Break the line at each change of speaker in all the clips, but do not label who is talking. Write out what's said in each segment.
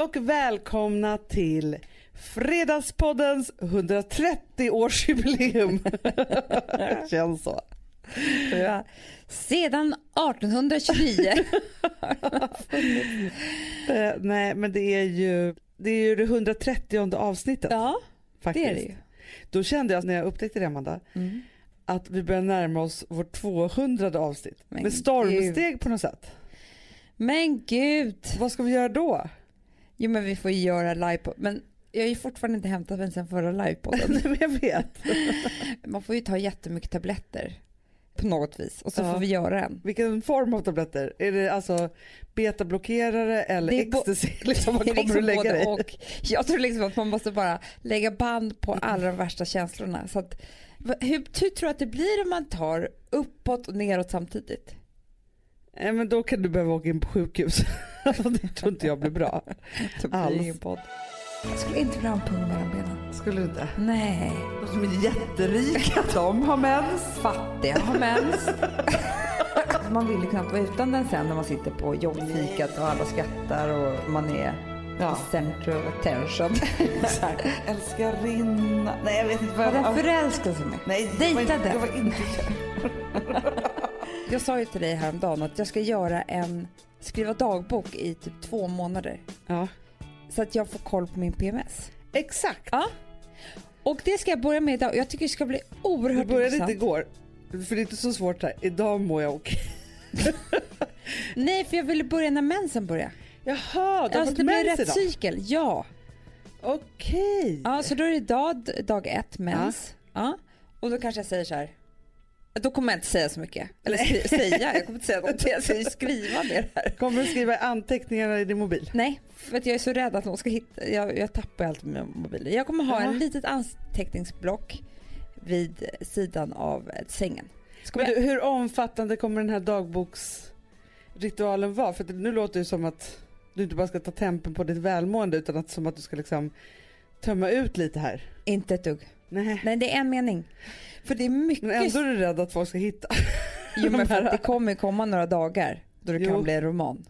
och välkomna till Fredagspoddens 130-årsjubileum. Känns så.
Ja. Sedan 1829.
Eh, nej, men det är ju det, är ju det 130 avsnittet.
ja,
faktiskt.
det är det ju.
Då kände jag när jag upptäckte det, Amanda,
Mm.
att vi börjar närma oss vårt 200 avsnitt.
Men
med stormsteg på något sätt.
Men gud.
Vad ska vi göra då?
Jo men vi får ju göra livepodd. Men jag har ju fortfarande inte hämtat mig sen förra livepodden.
Nej, jag vet.
Man får ju ta jättemycket tabletter. På något vis. Och så
Ja.
får vi göra en.
Vilken form av tabletter? Är det alltså betablockerare eller ecstasy? Liksom, vad kommer du lägga dig?
och. Jag tror liksom att man måste bara lägga band på alla de värsta känslorna. Så att, hur, hur tror du att det blir om man tar uppåt och neråt samtidigt?
Nej, men då kan du behöva åka in på sjukhus. det tror inte jag blir bra.
Blir det ingen podd. Jag skulle inte vilja ha en pung mellan benen.
Skulle du inte?
Nej.
De som är jätterika, de har mens.
Fattiga har mens. man vill ju knappt vara utan den sen när man sitter på jobbfikat och alla skrattar och man är
Ja.
center of attention.
Älskarinna. Nej, jag vet inte vad
Var
jag
förälskade sig med?
Nej, var
Dejtade?
Jag var inte kär.
Jag sa ju till dig häromdagen att jag ska göra en, skriva dagbok i typ två månader.
Ja,
Så att jag får koll på min PMS.
exakt.
Ja. Och det ska jag börja med idag. Jag tycker det ska bli
Du
oerhört
började
intressant.
inte igår. För det är inte så svårt här. Idag mår jag okej.
Nej, för jag ville börja när mensen börjar.
Jaha, du har
Alltså det blir rätt
idag?
cykel. Ja.
Okej.
ja, så då är det idag dag ett mens. Ja. Och då kanske jag säger så här. Då kommer jag inte säga så mycket. Eller skri- säga, jag kommer inte säga någonting. Jag ska ju skriva ner det här.
Kommer du skriva anteckningarna i din mobil?
Nej, för att jag är så rädd att någon ska hitta. Jag, jag tappar alltid mina mobiler. Jag kommer ha en litet anteckningsblock vid sidan av sängen. Ska
Men du, hur omfattande kommer den här dagboksritualen vara? För nu låter det som att du inte bara ska ta tempen på ditt välmående utan att som att du ska liksom tömma ut lite här.
Inte ett dugg.
Nej.
Nej, det är en mening. För det är mycket...
Men ändå är du rädd att folk ska hitta.
jo, men för att det kommer komma några dagar då det
Jo.
kan bli en roman.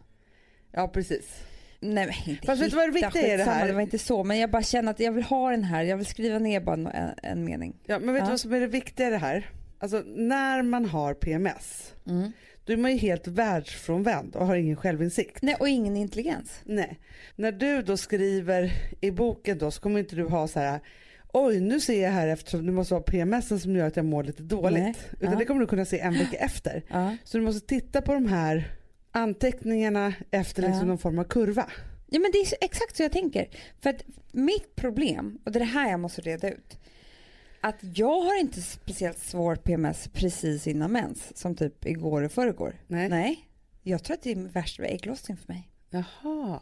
Ja precis.
Nej men inte
Fast vet du vad det viktiga är det här?
Det var inte så, men jag bara känner att jag vill ha den här. Jag vill skriva ner bara en, en mening.
Ja, men vet
Ja.
du vad som är det viktiga i det här? Alltså när man har PMS, då är man ju helt världsfrånvänd och har ingen självinsikt.
Nej, och ingen intelligens.
Nej. När du då skriver i boken då så kommer inte du ha så här Oj, nu ser jag här eftersom det måste vara PMS som gör att jag mår lite dåligt.
Nej.
Utan
Ja.
det kommer du kunna se en vecka efter.
Ja.
Så du måste titta på de här anteckningarna efter liksom
Ja.
någon form av kurva.
Ja men det är exakt så jag tänker. För att mitt problem, och det är det här jag måste reda ut. Att jag har inte speciellt svår PMS precis innan mens. Som typ igår och förrgår.
Nej.
Nej. Jag tror att det är värst vid ägglossning för mig.
Jaha.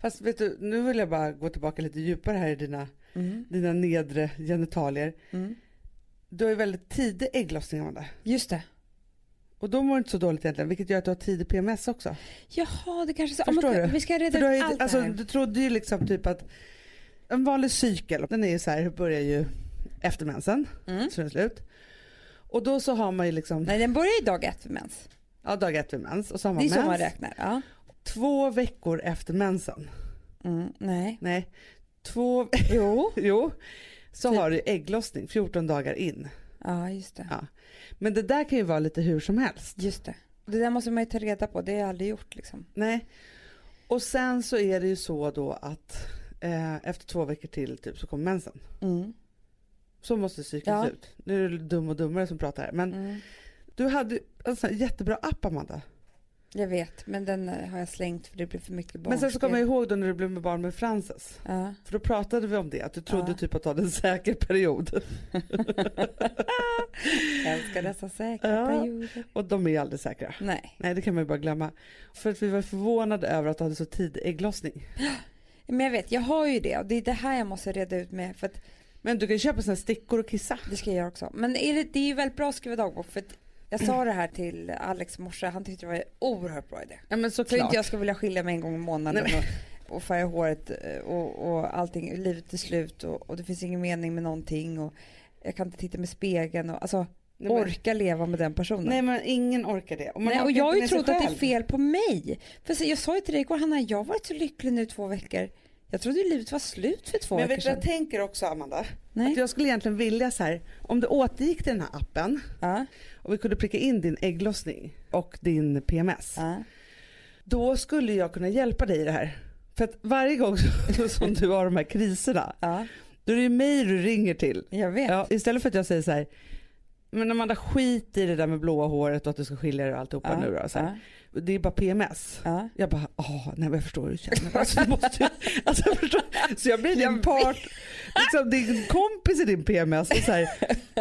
Fast vet du, nu vill jag bara gå tillbaka lite djupare här i dina, dina nedre genitalier.
Mm.
Du har ju väldigt tidig ägglossning Amanda.
Just det.
Och då mår du inte så dåligt egentligen, vilket gör att du har tidig PMS också.
Jaha, det kanske är så.
Förstår
men,
du?
Vi ska reda ut
ju,
allt
alltså,
det här.
du trodde ju liksom typ att en vanlig cykel, den är ju så här, börjar ju efter mensen,
Mm.
så är slut. Och då så har man ju liksom,
Nej, den börjar ju dag ett för mens.
ja dag ett vid mens och så har man
Det är så
mens.
man räknar. Ja.
Två veckor efter mensen,
Mm, nej.
nej, två,
Jo.
jo, så
Typ.
har du ägglossning 14 dagar in.
Ja, just det.
Ja. Men det där kan ju vara lite hur som helst.
Just det. Det där måste man ju ta reda på. Det har jag aldrig gjort liksom.
Nej. Och sen så är det ju så då att eh, efter två veckor till typ så kommer mensen.
Mm.
Så måste cykeln
Ja.
se ut. Nu är det dum och dummare som pratar här. Men
Mm.
du hade en sån jättebra app Amanda.
Jag vet, men den eh, har jag slängt för det blir för mycket barn.
Men sen så kommer jag ihåg då när du blev med barn med Frances.
Ja.
För då pratade vi om det, att du trodde
Ja.
typ att du hade en säker period.
Jag älskar dessa säkra
Ja.
perioder.
Och de är ju aldrig säkra.
Nej,
Nej det kan man ju bara glömma. För att vi var förvånade över att du hade så tidig ägglossning.
men jag vet, jag har ju det och det är det här jag måste reda ut med för att
Men du kan köpa såna här stickor och kissa.
det ska jag göra också. Men är det, det är ju väldigt bra att skriva dagbok för att jag sa det här till Alex morse, han tyckte det var en oerhört bra idé.
Ja men
Så
såklart.
inte jag ska vilja skilja mig en gång i månaden och, och färga håret eh, och, och allting, livet är slut och, och det finns ingen mening med någonting och jag kan inte titta med spegeln och alltså
Nej, men-
orka leva med den personen.
Nej men ingen orkar det. Och,
Nej, och jag har ju trott att det är fel på mig. För så, jag sa ju till dig igår, Hanna, jag har varit så lycklig nu två veckor. Jag trodde livet var slut för två
Men
veckor
vet du vad
sedan.
jag tänker också Amanda?
Nej.
Att jag skulle egentligen vilja så här, om du återgick till den här appen
Ja,
och vi kunde pricka in din ägglossning och din PMS.
ja.
Då skulle jag kunna hjälpa dig i det här. För att varje gång som du har de här kriserna,
ja,
då är det ju mig du ringer till.
jag vet.
Ja, istället för att jag säger så här, men Amanda skit i det där med blåa håret och att du ska skilja dig och alltihopa
ja,
nu då. Så här. Det är bara PMS.
ja.
Jag bara, åh, nej men jag förstår hur du känner. Alltså, du måste, alltså, jag förstår. Så jag blir din part, liksom, din kompis i din PMS och så här,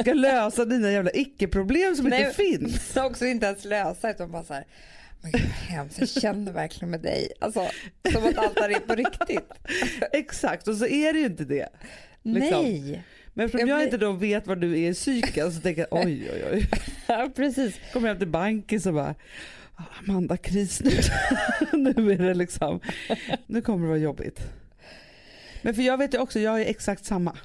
ska lösa dina jävla icke-problem som
Nej.
inte finns.
Så också inte ens lösa utan bara så här, men gud hemskt, jag känner verkligen med dig. Alltså, som att allt är på riktigt.
Exakt, och så är det ju inte det. Liksom.
Nej,
Men eftersom
Jag
inte då vet vad du är i psyken så tänker jag oj oj oj.
ja, precis.
Kommer jag till banken så bara "Ah, Amanda kris nu. nu är det liksom, nu kommer det vara jobbigt. Men för jag vet ju också, jag är exakt samma.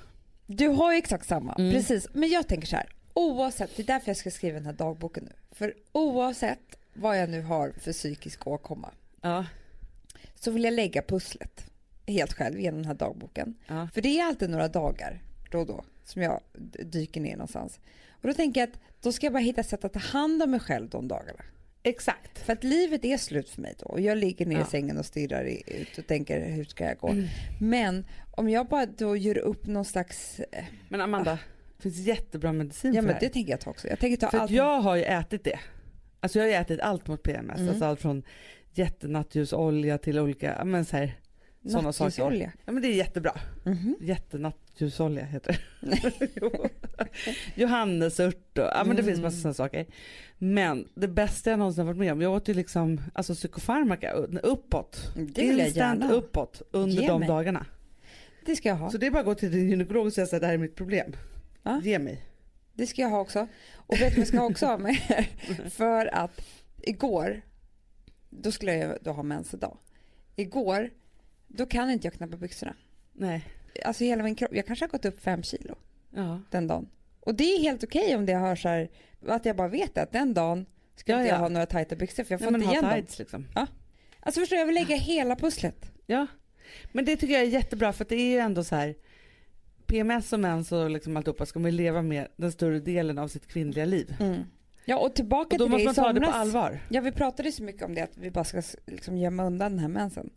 Du har ju exakt samma,
Mm.
precis. Men jag tänker så här, oavsett, det är därför jag ska skriva den här dagboken nu. För oavsett vad jag nu har för psykisk åkomma
Ja.
så vill jag lägga pusslet helt själv genom den här dagboken.
Ja.
För det är alltid några dagar då och då som jag dyker ner någonstans. Och då tänker jag att då ska jag bara hitta sätt att ta hand om mig själv de dagarna.
Exakt.
För att livet är slut för mig då. Och jag ligger ner
Ja.
i sängen och stirrar ut och tänker hur ska jag gå?
Mm.
Men om jag bara då gör upp någon slags, eh,
Men Amanda, det finns jättebra medicin
ja
för
men
det här.
tänker jag ta också. Jag tänker ta
För
allt.
jag har ju ätit det. Alltså jag har ju ätit allt mot PMS.
Mm.
Alltså allt från jättenattljusolja till olika, men så här, sådana saker.
Nattljusolja.
Ja men det är jättebra.
Mhm.
Jättenattljusolja heter det. Jo. Johannesört och, ja men det finns massa
Mm.
sådana saker. Men det bästa jag någonsin varit med om, jag åt ju liksom alltså psykofarmaka uppåt.
Det vill jag gärna.
uppåt under
Ge
de
mig.
dagarna.
Det ska jag ha.
Så det är bara att gå till din gynekolog och säga att det här är mitt problem.
Ja.
Ge mig.
Det ska jag ha också. Och vet du vad jag ska också ha med För att igår, då skulle jag då ha mensedag. Igår, då kan inte jag knäppa byxorna.
Nej.
Alltså hela min kropp, jag kanske har gått upp fem kilo
Ja.
den dagen. Och det är helt okej om det har så här, att jag bara vet att den dagen ska
Ja,
inte
ja.
jag ha några tajta byxor för jag får
Nej,
inte igen dem.
liksom.
Alltså förstår du, jag vill lägga hela pusslet.
Ja. Men det tycker jag är jättebra för att det är ju ändå så här PMS och mens och liksom alltihopa ska man leva med den större delen av sitt kvinnliga liv.
Ja och tillbaka
Och då
till
måste
det
man ta det på allvar.
Ja vi pratade så mycket om det att vi bara ska liksom gömma undan den här mensen.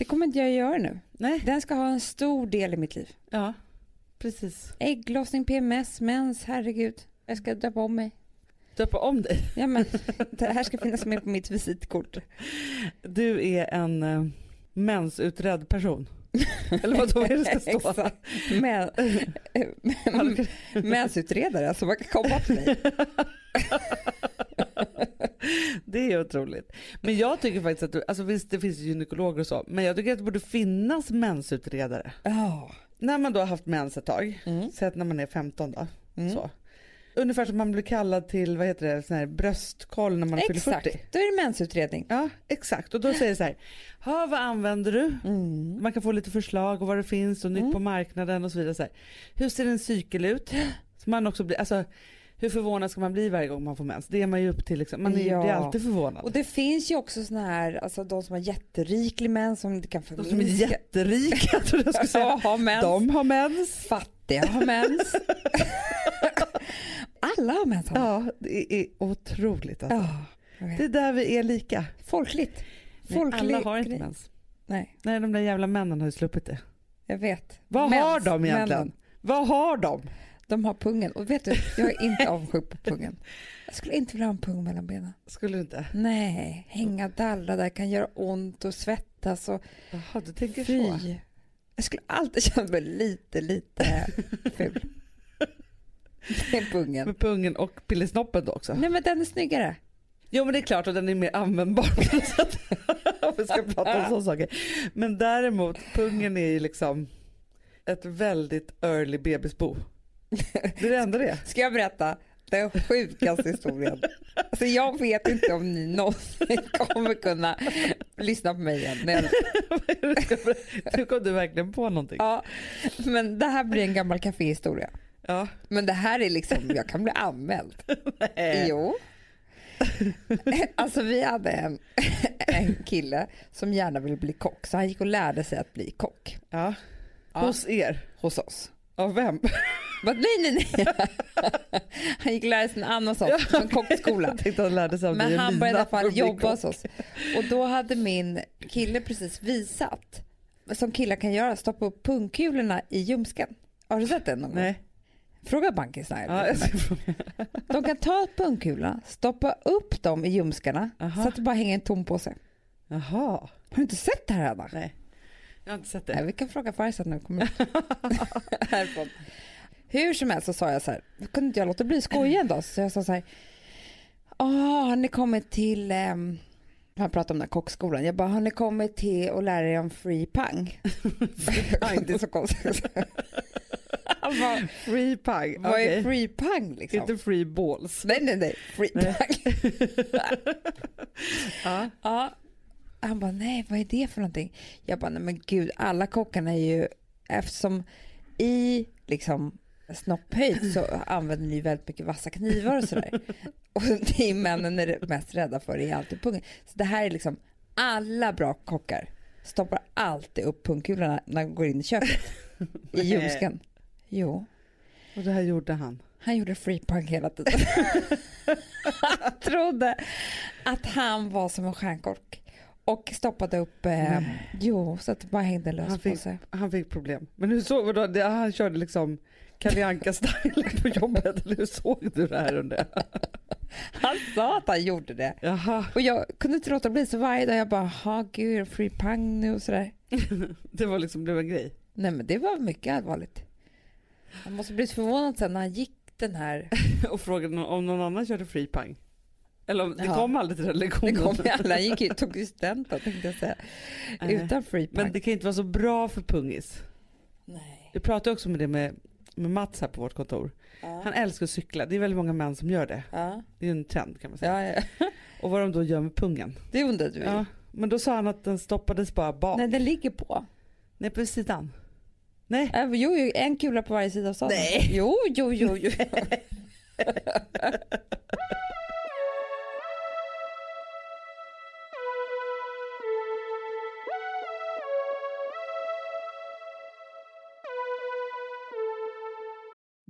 Det kommer inte jag göra nu.
Nej.
Den ska ha en stor del i mitt liv.
Ja, precis.
Ägglossning, PMS, mens, herregud. Jag ska döpa om mig.
Döpa om dig.
Ja men det här ska finnas med på mitt visitkort.
Du är en uh, mensutredd person. Eller vad då är det ska stå?
Men, mensutredare, alltså man kan komma till mig.
Det är otroligt. Men jag tycker faktiskt att du, alltså visst det finns gynekologer och så, men jag tycker att det borde finnas mensutredare.
Ja.
När man då har haft mens ett tag,
Mm.
säg att när man är 15 då,
Mm.
så. Ungefär som man blir kallad till, vad heter det, sån här bröstkoll när man fyller
Exakt,
40.
då är det mensutredning.
Ja, exakt. Och då säger det så här, ha, vad använder du?
Mm.
Man kan få lite förslag och vad det finns och nytt
Mm.
på marknaden och så vidare. Så här. Hur ser en cykel ut? Så man också blir, alltså, hur förvånad ska man bli varje gång man får mens? Det är man ju upp till. Liksom. Man är,
Ja.
blir alltid förvånad.
Och det finns ju också såna här, alltså de som har jätteriklig mens som kan
De som är jätterika, jag trodde jag skulle säga.
Ja, har mens.
De har mens.
Fattiga har mens. Alla har mens.
Ja, det är otroligt alltså.
Ja.
Det är där vi är lika.
Folkligt.
Nej,
Folklig
alla har inte mens.
Nej,
Nej, de där jävla männen har ju sluppit det.
jag vet.
Vad
Mens,
har de egentligen?
männen.
Vad har de?
De har pungen. Och vet du, jag är inte avundsjuk på pungen. Jag skulle inte vilja ha en pung mellan benen.
Skulle du inte?
Nej, hänga dallra där kan göra ont och svettas och
Jaha, du tänker
fy.
så.
Jag skulle alltid känna mig lite, lite ful. Det är pungen.
Med pungen och pillesnoppen då också.
Nej men den är snyggare.
Jo men det är klart att den är mer användbar på något sätt. Om vi ska prata om sådana saker. Men däremot, pungen är ju liksom ett väldigt early bebisbo. Det är det enda det.
Ska jag berätta den sjukaste historien? Alltså jag vet inte om ni någonsin kommer kunna lyssna på mig igen. Men,
Nu kom du verkligen på någonting.
ja, men det här blir en gammal kaféhistoria.
Ja.
Men det här är liksom, jag kan bli anmäld. Jo. alltså vi hade en, en kille som gärna ville bli kock, så han gick och lärde sig att bli kock.
ja.
Ja.
Hos er?
Hos oss.
Av vem?
But, nej, nej, nej. Han gick lärde sig en annan sak, som kockskola.
Han lärde sig
Men han började i alla fall jobba hos oss. Och då hade min kille precis visat, som killar kan göra, stoppa upp pungkulorna i ljumsken. Har du sett den någon gång?
Nej.
Fråga bankisar.
Ja.
De kan ta pungkulorna, stoppa upp dem i ljumskarna
Aha.
så att det bara hänger en tom påse.
Jaha.
Har du inte sett det här Anna?
Nej. Jag har inte sett
Nej,
det.
vi kan fråga Farzad när vi kommer ut härifrån. Hur som helst så sa jag så här, kunde inte jag låta bli skoja en dag? Så jag sa så här, Åh, har ni kommit till, um, jag pratade om den här kockskolan, jag bara, har ni kommit till att lära er om free pang? pang det är så konstigt. Han bara,
Free pang.
vad är
Okej.
free pang liksom?
Inte free balls.
Nej, nej, nej, free
Nej.
pang.
Ja.
Ja. Han bara, nej vad är det för någonting? Jag bara, nej men gud, alla kockarna är ju, eftersom i liksom snopphöjd så använder ni väldigt mycket vassa knivar och sådär. Och det är männen är mest rädda för är alltid pungen. Så det här är liksom, alla bra kockar stoppar alltid upp pungkulorna när de går in i köket. I ljumsken. Jo,
Och det här gjorde han.
han gjorde free punk hela tiden. han trodde att han var som en stjärnkock. Och stoppade upp, eh, jo, så att det bara hängde lös
Han
på
fick,
sig.
han fick problem. Men hur såg du då? Han körde liksom Kalle Anka-style på jobbet. Eller hur såg du det här under?
Han sa att han gjorde det.
Jaha,
Och jag kunde inte låta bli så varje dag jag bara, ha gud, det free pang nu och sådär.
det var liksom det var en grej.
Nej men det var mycket allvarligt. Han måste blivit förvånad sen när han gick den här,
Och frågade om någon annan körde free pang. Eller det
Ja.
kom aldrig till den
det
lektionen.
kom ju alla, gick ju, tog ju studenten tänkte jag säga,
Nej.
utan free pang.
Men det kan inte vara så bra för pungis.
Nej.
Vi pratade också med det med, med Mats här på vårt kontor.
Ja.
Han älskar att cykla. Det är väldigt många män som gör det.
Ja.
Det är en trend kan man säga. Och vad de då gör med pungen.
Det undrade du ju.
Ja. Men då sa han att den stoppades bara bak.
Nej,
Nej,
den ligger på.
på sidan. Nej.
Äh, jo, jo, en kula på varje sida av staden.
Nej.
Jo, jo, jo, jo.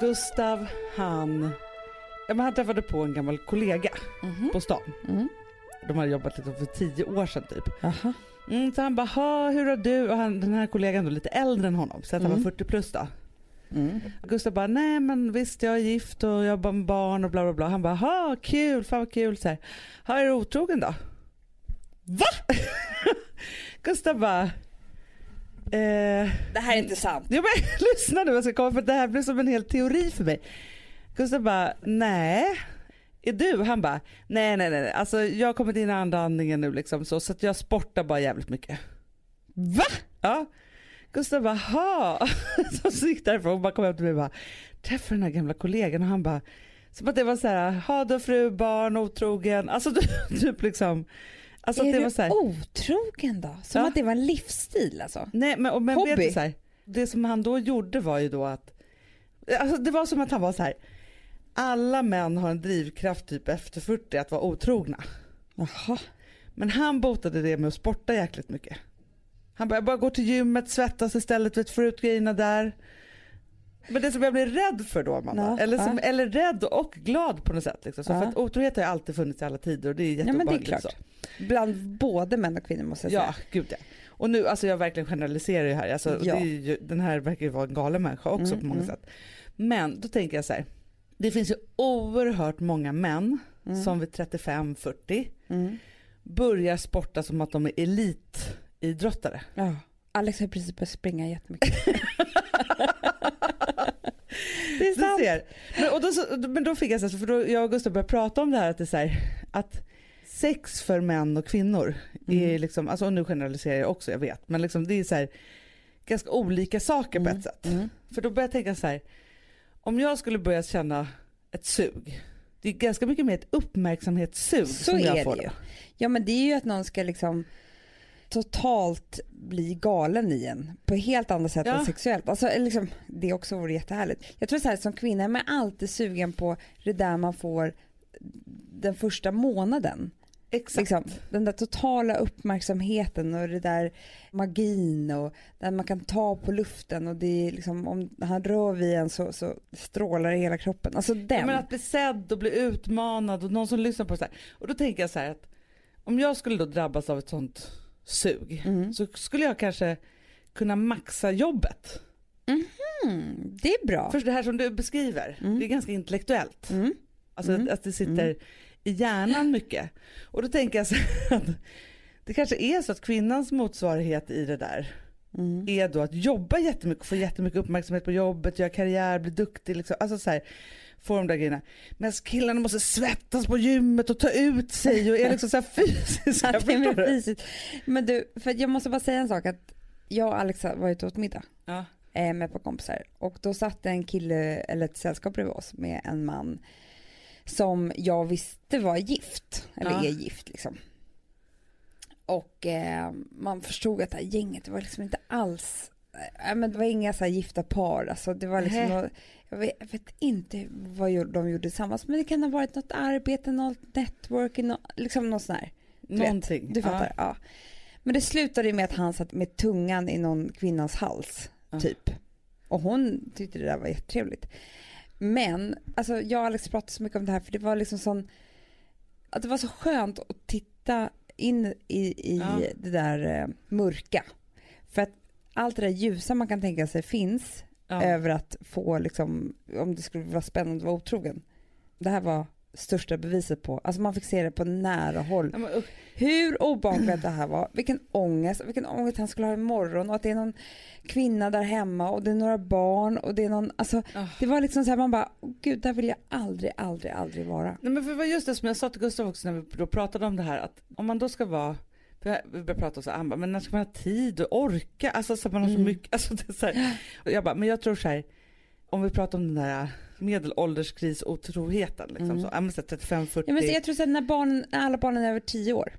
Gustav, han, ja, men han träffade på en gammal kollega på stan.
Mm.
De hade jobbat liksom för tio år sedan typ. Mm, så han bara, "Ha, hur har du? Och han, den här kollegan då lite äldre än honom, så att han
Mm.
var 40 plus då.
Mm.
Gustav bara, nej men visst jag är gift och jobbar med barn och bla bla bla. Han bara, ha kul, fan vad kul. Så här, ha är du otrogen då? Va? Gustav bara, eh,
Det här är inte sant.
Ja, men, lyssna nu, jag ska komma för det här blir som en hel teori för mig. Gustav bara, nej. Är du? Han bara, nej nej nej, alltså jag har kommit in i andra andningen nu liksom så, så jag sportar bara jävligt mycket. Va? Ja. Gustav bara, ha. Så, så gick därifrån och bara kom hem till mig och bara, träffade den här gamla kollegan och han bara, som att det var så här, ha då fru, barn, otrogen, alltså typ liksom. Alltså
är
det
du
var så här,
otrogen då? Som
Ja.
att det var en livsstil alltså?
Nej men, och, men
Hobby.
vet du, så här, det som han då gjorde var ju då att, alltså det var som att han var så här. alla män har en drivkraft typ efter 40 att vara otrogna.
Jaha.
Men han botade det med att sporta jäkligt mycket. Han bara, bara gå till gymmet, svettas istället, vet, få ut grejerna där. Men det som jag blir rädd för då Amanda,
Ja,
eller, som,
ja.
eller rädd och glad på något sätt. Liksom. Så
Ja.
För att otrohet har ju alltid funnits i alla tider och det är
Ja
jätteobehagligt.
klart.
så.
Bland både män och kvinnor måste jag
Ja,
säga.
gud ja. Och nu, alltså jag verkligen generaliserar ju här. Alltså,
Ja.
ju, den här verkar ju vara en galen människa också
Mm,
på många
mm.
sätt. Men då tänker jag så här. Det finns ju oerhört många män
Mm.
som vid 35-40
Mm.
börjar sporta som att de är elitidrottare.
Ja. Alex har precis börjat springa jättemycket. det är
Du
sant.
ser. Men, och då, men då fick jag så här, för då jag och Gustav började prata om det här att det är så här, att sex för män och kvinnor är
Mm.
liksom, alltså och nu generaliserar jag också, jag vet, men liksom det är så här ganska olika saker på ett sätt.
Mm.
För då börjar jag tänka så här, om jag skulle börja känna ett sug, det är ganska mycket mer ett uppmärksamhetssug
Så
som jag
är
får
det ju. Ja men det är ju att någon ska liksom totalt bli galen i en på helt annat sätt
Ja.
än sexuellt. Alltså, liksom, det också vore jättehärligt. Jag tror så här som kvinna är man alltid sugen på det där man får den första månaden.
Exakt.
Liksom, den där totala uppmärksamheten och det där magin och där man kan ta på luften och det är liksom, om han rör vid en så, så strålar det i hela kroppen. Alltså den.
Ja, men att bli sedd och bli utmanad och någon som lyssnar på det så här. Och då tänker jag så här att om jag skulle då drabbas av ett sånt sug
Mm.
så skulle jag kanske kunna maxa jobbet.
Mm, det är bra.
För det här som du beskriver,
Mm.
det är ganska intellektuellt.
Mm.
Alltså
Mm.
att, att det sitter i hjärnan mycket. Och då tänker jag så att det kanske är så att kvinnans motsvarighet i det där
Mm.
är då att jobba jättemycket, få jättemycket uppmärksamhet på jobbet, göra karriär, bli duktig. Liksom. Alltså så här, få de där grejerna. Medan killarna måste svettas på gymmet och ta ut sig och är liksom så här fysiska.
Att det är fysiskt. Men du, för jag måste bara säga en sak att jag och Alex var ute åt middag
Ja.
eh, med ett par kompisar och då satt en kille eller ett sällskap bredvid oss med en man som jag visste var gift, eller
Ja.
är gift liksom. Och eh, man förstod att det här gänget, var liksom inte alls, eh, men det var inga så gifta par, alltså det var liksom, något, jag, vet, jag vet inte vad de gjorde tillsammans, men det kan ha varit något arbete, något networking, liksom något sånt vet,
Någonting.
Du fattar? Ja. Men det slutade med att han satt med tungan i någon kvinnas hals,
Ja.
typ. Och hon tyckte det där var jättetrevligt. Men, alltså jag och Alex pratade så mycket om det här för det var liksom sån, att det var så skönt att titta in i, i
Ja.
det där eh, mörka. För att allt det där ljusa man kan tänka sig finns
Ja.
över att få liksom, om det skulle vara spännande att vara otrogen. Det här var största beviset på, alltså man fick se det på nära håll.
Ja, men, usch.
Hur obehagligt det här var, vilken ångest, vilken ångest han skulle ha imorgon och att det är någon kvinna där hemma och det är några barn och det är någon, alltså
Ah.
det var liksom så här man bara, oh, gud där vill jag aldrig, aldrig, aldrig vara.
Nej, men för det var just det som jag sa till Gustav också när vi då pratade om det här att om man då ska vara för vi började prata om så han bara, men när ska man ha tid och orka? Alltså så man har så
Mm.
mycket. Alltså, det är så här. Och jag bara, men jag tror så här, om vi pratar om den där medelålderskris otroheten liksom
Mm.
så, ja, men så här 35-40.
Ja, men så jag tror så här, när, barnen, alla barnen är över tio år,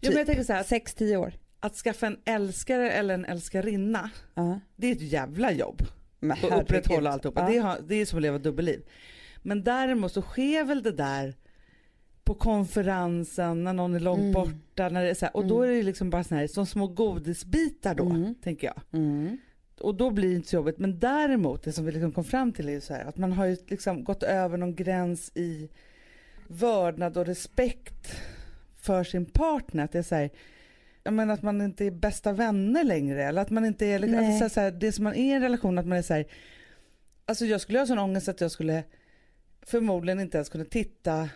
ja, men jag tänker så här, att,
6-10 år.
att skaffa en älskare eller en älskarinna,
Ja.
det är ett jävla jobb.
Men
Och upprätthålla alltihopa.
Ja.
Det, har, det är som att leva dubbelliv. Men däremot så sker väl det där på konferensen när någon är långt
Mm.
borta. När det är så här, och då
Mm.
är det liksom bara såna här, som små godisbitar då,
Mm.
tänker jag.
Mm.
Och då blir det inte så jobbigt. Men däremot, det som vi liksom kom fram till är ju så här, att man har ju liksom gått över någon gräns i vördnad och respekt för sin partner. Att det är så här, jag menar att man inte är bästa vänner längre. Eller att man inte är, liksom- alltså så här, det som man är i en relation, att man är så här, alltså jag skulle ha sån ångest att jag skulle förmodligen inte ens kunna titta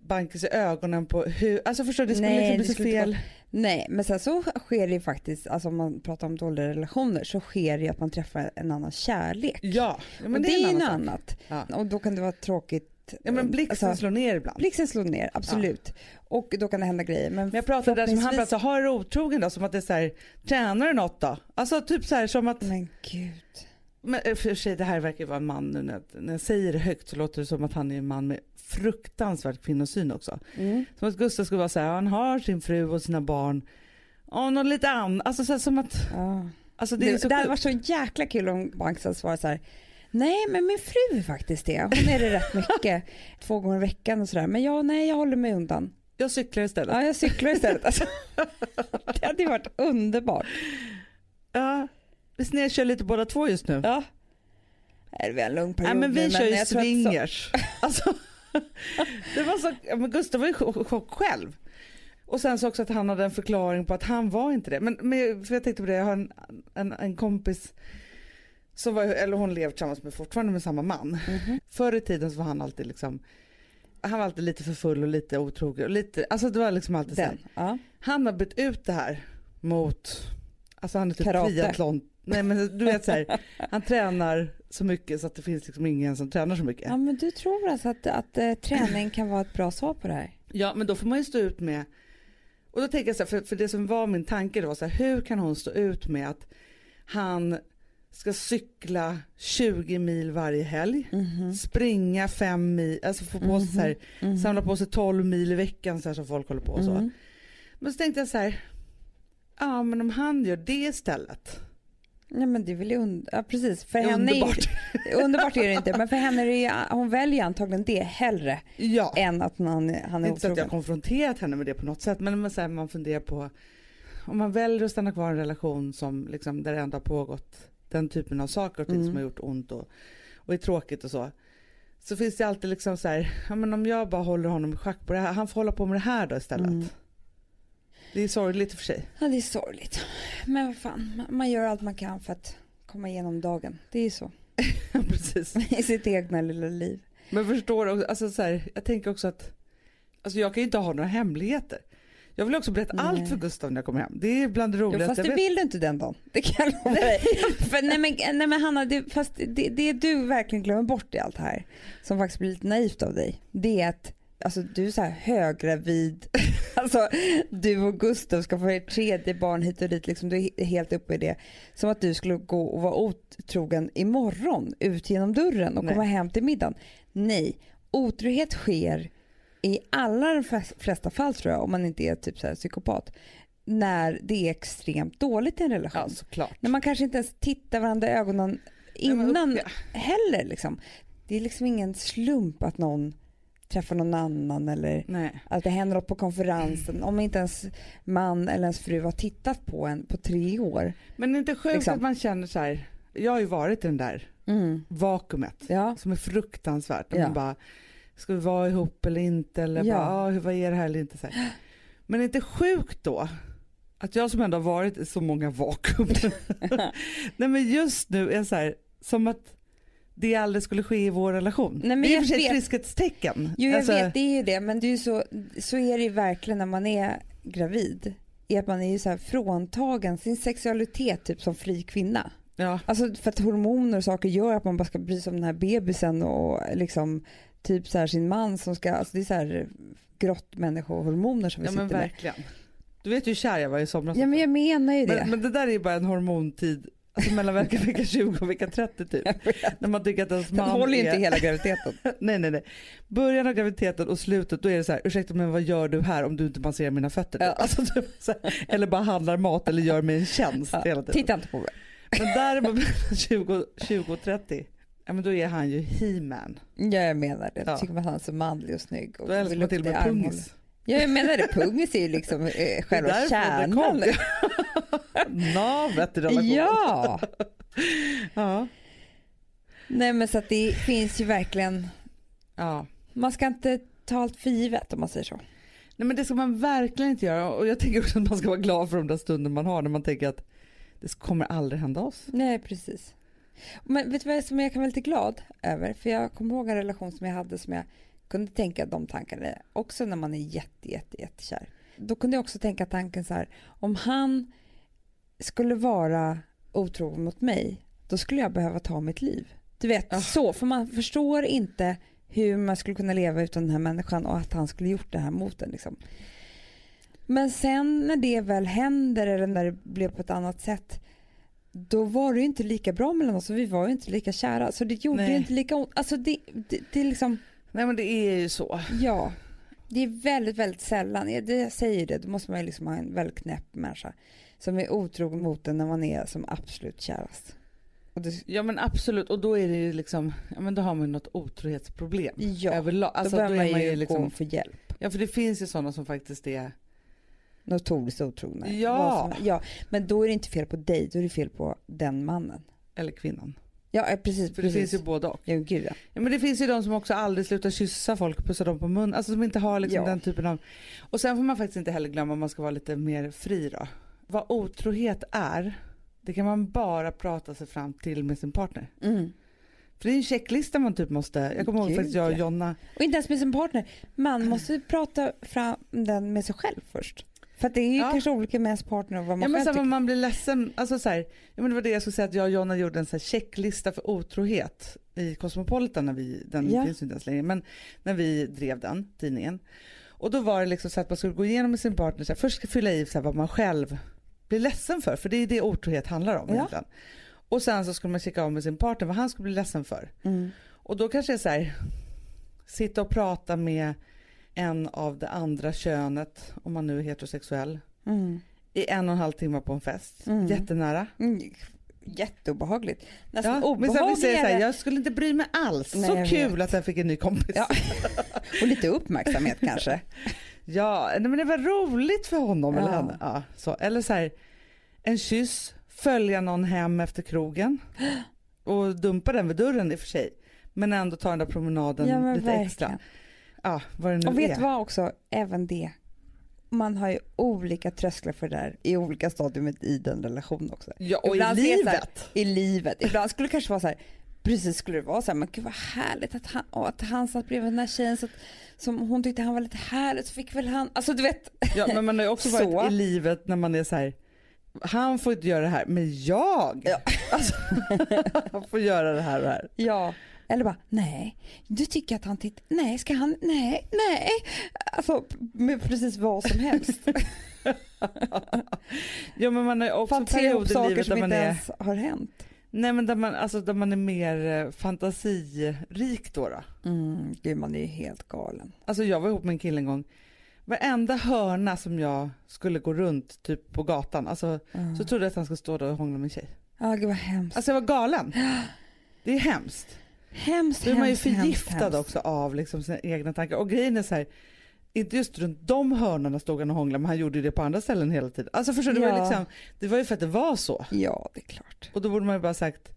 Bankis i ögonen på hur, alltså förstår du, det skulle
Nej,
liksom bli så
skulle inte
fel.
Nej, men sen så sker det ju faktiskt, alltså om man pratar om dåliga relationer, så sker det ju att man träffar en annan kärlek.
Ja, ja men
och
det,
det är ju något annat.
Ja.
Och då kan det vara tråkigt.
Ja men blixten
Alltså,
slår ner ibland.
blixten slår ner, absolut. Och då kan det hända grejer. Men,
Men jag pratar där som han pratar, har du otrogen då? Som att det är så här, tränar du något då? Alltså typ så här som att,
Men gud.
men och för sig det här verkar vara en man nu när, när jag säger det högt så låter det som att han är en man med fruktansvärd kvinnosyn också.
Mm.
Som att Gustav skulle vara så här, han har sin fru och sina barn. Och något lite annat, alltså så här, som att,
Ja.
alltså det
Det,
så
det hade varit så jäkla kul om Banksa svarade så här. Nej men min fru är faktiskt det. Hon är det rätt mycket. Två gånger i veckan och sådär. Men ja, nej jag håller mig undan.
Jag cyklar istället.
Ja, jag cyklar istället. Alltså, det hade ju varit underbart.
Ja, vi snedkör lite båda två just nu.
Ja. Nej, Det är en lugn period
Nej men vi
nu,
kör ju
jag tror att så-
swingers. Alltså, det var så, men Gustav var ju chock själv. Och sen så också att han hade en förklaring på att han var inte det. Men, men för jag tänkte på det, jag har en, en, en kompis som var, eller hon lever tillsammans med fortfarande med samma man.
Mhm.
Förr i tiden så var han alltid liksom, han var alltid lite för full och lite otrogen. Och lite, alltså det var liksom alltid.
Den. Ja.
Han har bytt ut det här mot, alltså han är typ triathlon. Nej men du vet så här, han tränar så mycket så att det finns liksom ingen som tränar så mycket.
ja men du tror alltså att, att eh, träning kan vara ett bra svar på det här?
Ja men då får man ju stå ut med, och då tänker jag så här, för, för det som var min tanke då, så här, hur kan hon stå ut med att han ska cykla 20 mil varje helg,
Mhm.
springa 5 mil, alltså få på sig så här,
Mhm.
samla på sig 12 mil i veckan så här som folk håller på och så.
Mhm.
Men så tänkte jag så här, ja men om han gör det istället,
Nej men det är väl und- ja, precis. För henne
underbart.
Är, underbart är det inte, men för henne är det, ju- hon väljer antagligen det hellre
Ja.
än att man, han är
Inte så att jag har
otrogen.
konfronterat henne med det på något sätt men man, så här, man funderar på om man väljer att stanna kvar i en relation som liksom, där det ändå har pågått den typen av saker och ting
Mm.
som har gjort ont och, och är tråkigt och så. Så finns det alltid liksom så här, ja men om jag bara håller honom i schack på det här, han får hålla på med det här då istället. Det är sorgligt i och för sig.
Ja det är sorgligt. Men vad fan, man- gör allt man kan för att komma igenom dagen. Det är ju så.
Precis.
I sitt egna lilla liv.
Men förstår du, alltså så här, jag tänker också att alltså jag kan ju inte ha några hemligheter. Jag vill också berätta
Nej.
allt för Gustav när jag kommer hem. Det är bland det
Jo,
roligaste
fast
jag
det
vet.
vill du inte den dagen. Det kan jag lova dig. för, nej, men, nej men Hanna, det, fast det, det du verkligen glömmer bort i allt det här, som faktiskt blir lite naivt av dig, det är att alltså, du är så här höggravid, alltså du och Gustav ska få ert tredje barn hit och dit, liksom, du är helt uppe i det. Som att du skulle gå och vara otrogen imorgon ut genom dörren och
Nej.
komma hem till middagen. Nej, otrohet sker i alla de flesta fall tror jag, om man inte är typ så psykopat, när det är extremt dåligt i en relation.
Ja såklart.
När man kanske inte ens tittar varandra i ögonen
Ja,
innan
upp-
heller. Liksom. Det är liksom ingen slump att någon träffar någon annan eller
Nej.
att det händer något på konferensen. Om inte ens man eller ens fru har tittat på en på tre år.
Men det är inte sjukt
Liksom.
att man känner så här, jag har ju varit i den där vakuumet
Ja.
som är fruktansvärt.
Ja.
man bara, ska vi vara ihop eller inte? Eller
Ja.
bara, ah, hur, vad är det här eller inte? Så här. Men det är inte sjukt då att jag som ändå har varit i så många vakuum, nej men just nu är så här, som att det aldrig skulle ske i vår relation.
Nej, men
det är sig ett friskhetstecken.
Jo jag
Alltså,
vet, det är ju det. Men det är ju så, så är det ju verkligen när man är gravid. Är att man är ju så här fråntagen sin sexualitet typ som fri kvinna.
Ja,
Alltså för att hormoner och saker gör att man bara ska bry sig om den här bebisen och liksom typ så här sin man som ska, alltså det är så här grottmänniskohormoner som vi
ja men
sitter med.
verkligen. Du vet ju hur kär jag var i somras.
Ja men jag menar ju det.
men, men det där är ju bara en hormontid, mellan vecka, vecka 20 och vecka 30 typ. När man tycker att ens
Den
man
håller ju
är...
inte hela graviditeten.
Nej nej nej. Början av graviditeten och slutet då är det så här, ursäkta men vad gör du här om du inte masserar mina fötter?
Ja.
Alltså, typ, här, eller bara handlar mat eller gör mig en tjänst
Ja,
hela tiden.
Titta inte på mig.
Men däremot 20, 20 och 30, ja men då är han ju he-man.
Ja jag menar det.
Ja.
Tycker att han är så manlig och snygg. Och
Då älskar man till och med pungis.
Ja jag menar det. Pungis är ju liksom eh, själva kärnan.
Navet i relationen.
Ja.
ja.
Nej men så att det finns ju verkligen,
ja.
man ska inte ta allt för givet om man säger så.
Nej men det ska man verkligen inte göra och jag tänker också att man ska vara glad för de där stunder man har när man tänker att det kommer aldrig hända oss.
Nej precis. Men vet du vad som jag kan vara lite glad över? För jag kommer ihåg en relation som jag hade som jag kunde tänka de tankarna också när man är jätte, jätte, jättekär. Då kunde jag också tänka tanken så här, om han skulle vara otrogen mot mig, då skulle jag behöva ta mitt liv. Du vet,
Ah.
så, för man förstår inte hur man skulle kunna leva utan den här människan och att han skulle gjort det här mot en. Liksom. Men sen när det väl händer eller när det blev på ett annat sätt då var det ju inte lika bra mellan oss och vi var ju inte lika kära så det gjorde ju inte lika ont. Alltså det, det, det är liksom,
Nej men det är ju så.
ja. Det är väldigt, väldigt sällan, jag- det jag säger det, då måste man ju liksom ha en väldigt knäpp människa som är otrogen mot en när man är som absolut kärast. Det,
Ja men absolut och då är det ju liksom, ja men då har man ju något otrohetsproblem.
ja,
Överlag. Alltså,
då
då
behöver
är
man ju
liksom,
gå för hjälp.
Ja för det finns ju sådana som faktiskt är,
Notoriskt otrogna.
Ja.
Ja. Men då är det inte fel på dig, då är det fel på den mannen.
eller kvinnan.
Ja eh, precis.
För det
precis.
finns ju både och.
Ja, gud ja.
Ja, men det finns ju de som också aldrig slutar kyssa folk, pussa dem på mun, alltså som inte har liksom
Ja.
den typen av... Och sen får man faktiskt inte heller glömma, om man ska vara lite mer fri då. Vad otrohet är, det kan man bara prata sig fram till med sin partner.
Mm.
För det är en checklista man typ måste, jag kommer ihåg
Gud,
faktiskt jag och. Jonna,
Och inte ens med sin partner. Man måste prata fram den med sig själv först. För att det är ju
Ja.
kanske olika med ens partner och vad man
ja men
själv tycker.
man blir ledsen, alltså så här, ja men det var det jag skulle säga att jag och Jonna gjorde en så checklista för otrohet i Cosmopolitan när vi, den
Ja.
finns inte ens längre, men när vi drev den tidningen. Och då var det liksom så att man skulle gå igenom med sin partner, så här, först ska fylla i så här, vad man själv blir ledsen för, för det är det otrohet handlar om
Ja.
egentligen. Och sen så skulle man checka av med sin partner vad han skulle bli ledsen för.
Mm.
Och då kanske det är så här, sitta och prata med en av det andra könet, om man nu är heterosexuell,
Mm.
i en och en halv timme på en fest.
Mm.
Jättenära.
Mm. jätteobehagligt. Nästan
Ja, men sen vi säger så här, jag skulle inte bry mig alls.
Nej,
så kul
vet.
att jag fick en ny kompis.
Ja. och lite uppmärksamhet kanske.
Ja, nej, men det var roligt för honom eller
Ja.
henne. Ja, så. Eller så här, en kyss, följa någon hem efter krogen och dumpa den vid dörren i och för sig. Men ändå ta den där promenaden
Ja,
lite
verkligen.
extra. Ja, vad det nu
Och vet du vad också, även det. Man har ju olika trösklar för det där i olika stadier i den relationen också.
Ja, och
Ibland
i
så här-
livet.
I livet. Ibland skulle det kanske vara så här, precis skulle det vara så här, men gud vad härligt att han, att han satt bredvid den här tjejen så att, som hon tyckte han var lite härlig så fick väl han, alltså du vet.
Ja, men man har ju också varit
Så.
i livet när man är så här. Han får inte göra det här, men jag!
Ja.
Alltså, han får göra det här och det här.
Ja, eller bara nej, du tycker att han tittar, nej ska han, nej, nej. Alltså med precis vad som helst.
Ja men man har också perioder i
saker
livet där
som
man
inte
är,
ens har hänt.
Nej men där man, alltså, där man är mer eh, fantasirik då, då.
Mm, gud man är ju helt galen.
Alltså jag var ihop med en kille en gång. Varenda hörna som jag skulle gå runt typ på gatan, alltså,
Mm.
så trodde jag att han skulle stå där och hångla med en tjej.
Ja gud vad hemskt.
Alltså jag var galen. Det är hemskt.
hemskt,
Då är man ju
hemskt,
förgiftad
hemskt.
också av liksom sina egna tankar. Och grejen är så här, inte just runt de hörnorna stod han och hånglade men han gjorde ju det på andra ställen hela tiden. Alltså förstår du, det, var
Ja.
liksom, det var ju för att det var så.
Ja, det är klart.
Och då borde man ju bara sagt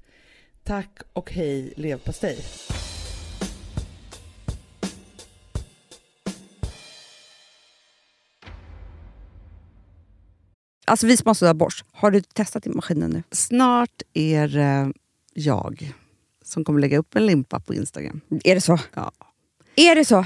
tack och hej leverpastej.
Alltså vi som har sådär borst, har du testat i maskinen nu?
Snart är det jag som kommer lägga upp en limpa på Instagram.
Är det så?
Ja.
Är det så?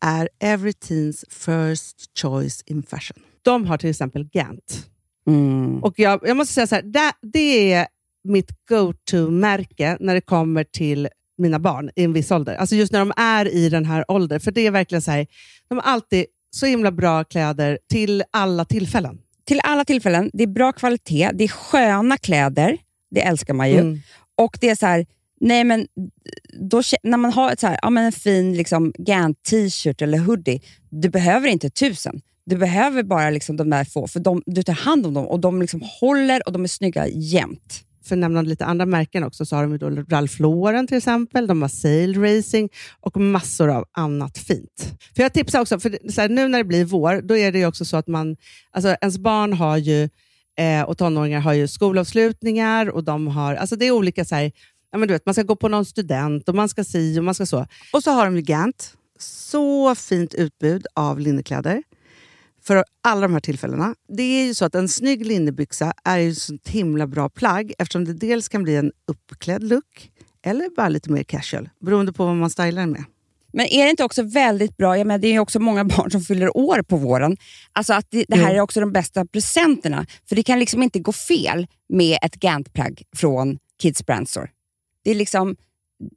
är every teens first choice in fashion. De har till exempel Gant.
Mm.
Och jag, jag måste säga så här, det, det är mitt go-to-märke när det kommer till mina barn i en viss ålder. Alltså just när de är i den här åldern. För det är verkligen så här, de har alltid så himla bra kläder till alla tillfällen.
Till alla tillfällen, det är bra kvalitet, det är sköna kläder, det älskar man ju.
Mm.
Och det är så här, nej men då, när man har ett så här, ja, men en fin liksom, Gant t-shirt eller hoodie, du behöver inte tusen. Du behöver bara liksom, de där få, för de, du tar hand om dem och de liksom håller och de är snygga jämt.
För att nämna lite andra märken också, så har de då Ralph Lauren till exempel, de har Sail Racing och massor av annat fint. För Jag tipsar också, för så här, nu när det blir vår, då är det ju också så att man, alltså ens barn har ju, eh, och tonåringar har ju skolavslutningar och de har, alltså det är olika så här, ja, men du vet, man ska gå på någon student och man ska si och man ska så. Och så har de Gant, så fint utbud av linnekläder.
för alla de här tillfällena. Det är ju så att en snygg linnebyxa är ju ett sånt himla bra plagg eftersom det dels kan bli en uppklädd look eller bara lite mer casual, beroende på vad man stylar med.
Men är det inte också väldigt bra, jag menar, det är ju också många barn som fyller år på våren, alltså att det, det här
Jo.
är också de bästa presenterna. För det kan liksom inte gå fel med ett Gant-plagg från Kids Brand Store. Det är liksom,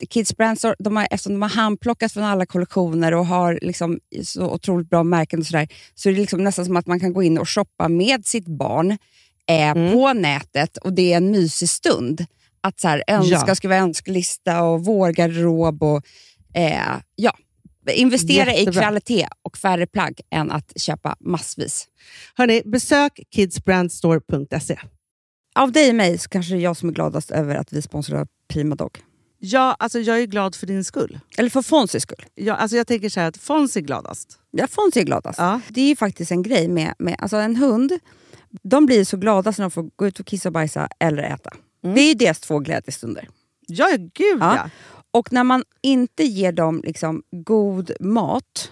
Kids Brand Store, de har, eftersom de har handplockat från alla kollektioner och har liksom så otroligt bra märken och sådär, så är det liksom nästan som att man kan gå in och shoppa med sitt barn eh,
Mm.
på nätet och det är en mysig stund. Att så här, önska,
Ja.
skriva önskelista och vårgarderob och eh, ja, investera i
Jättebra.
kvalitet och färre plagg än att köpa massvis.
Hörni, besök kidsbrandstore.se.
Av dig och mig så kanske det är jag som är gladast över att vi sponsrar Prima Dog.
Ja, alltså jag är glad för din skull.
Eller för Fonzys skull.
Jag, alltså jag tänker så här att Fons är gladast.
Ja, Fonzie är gladast.
Ja.
Det är ju faktiskt en grej med, med alltså en hund. De blir så glada när de får gå ut och kissa och bajsa eller äta.
Mm.
Det är ju deras två glädjestunder.
Ja, ja, gud
Ja.
ja.
Och när man inte ger dem liksom god mat,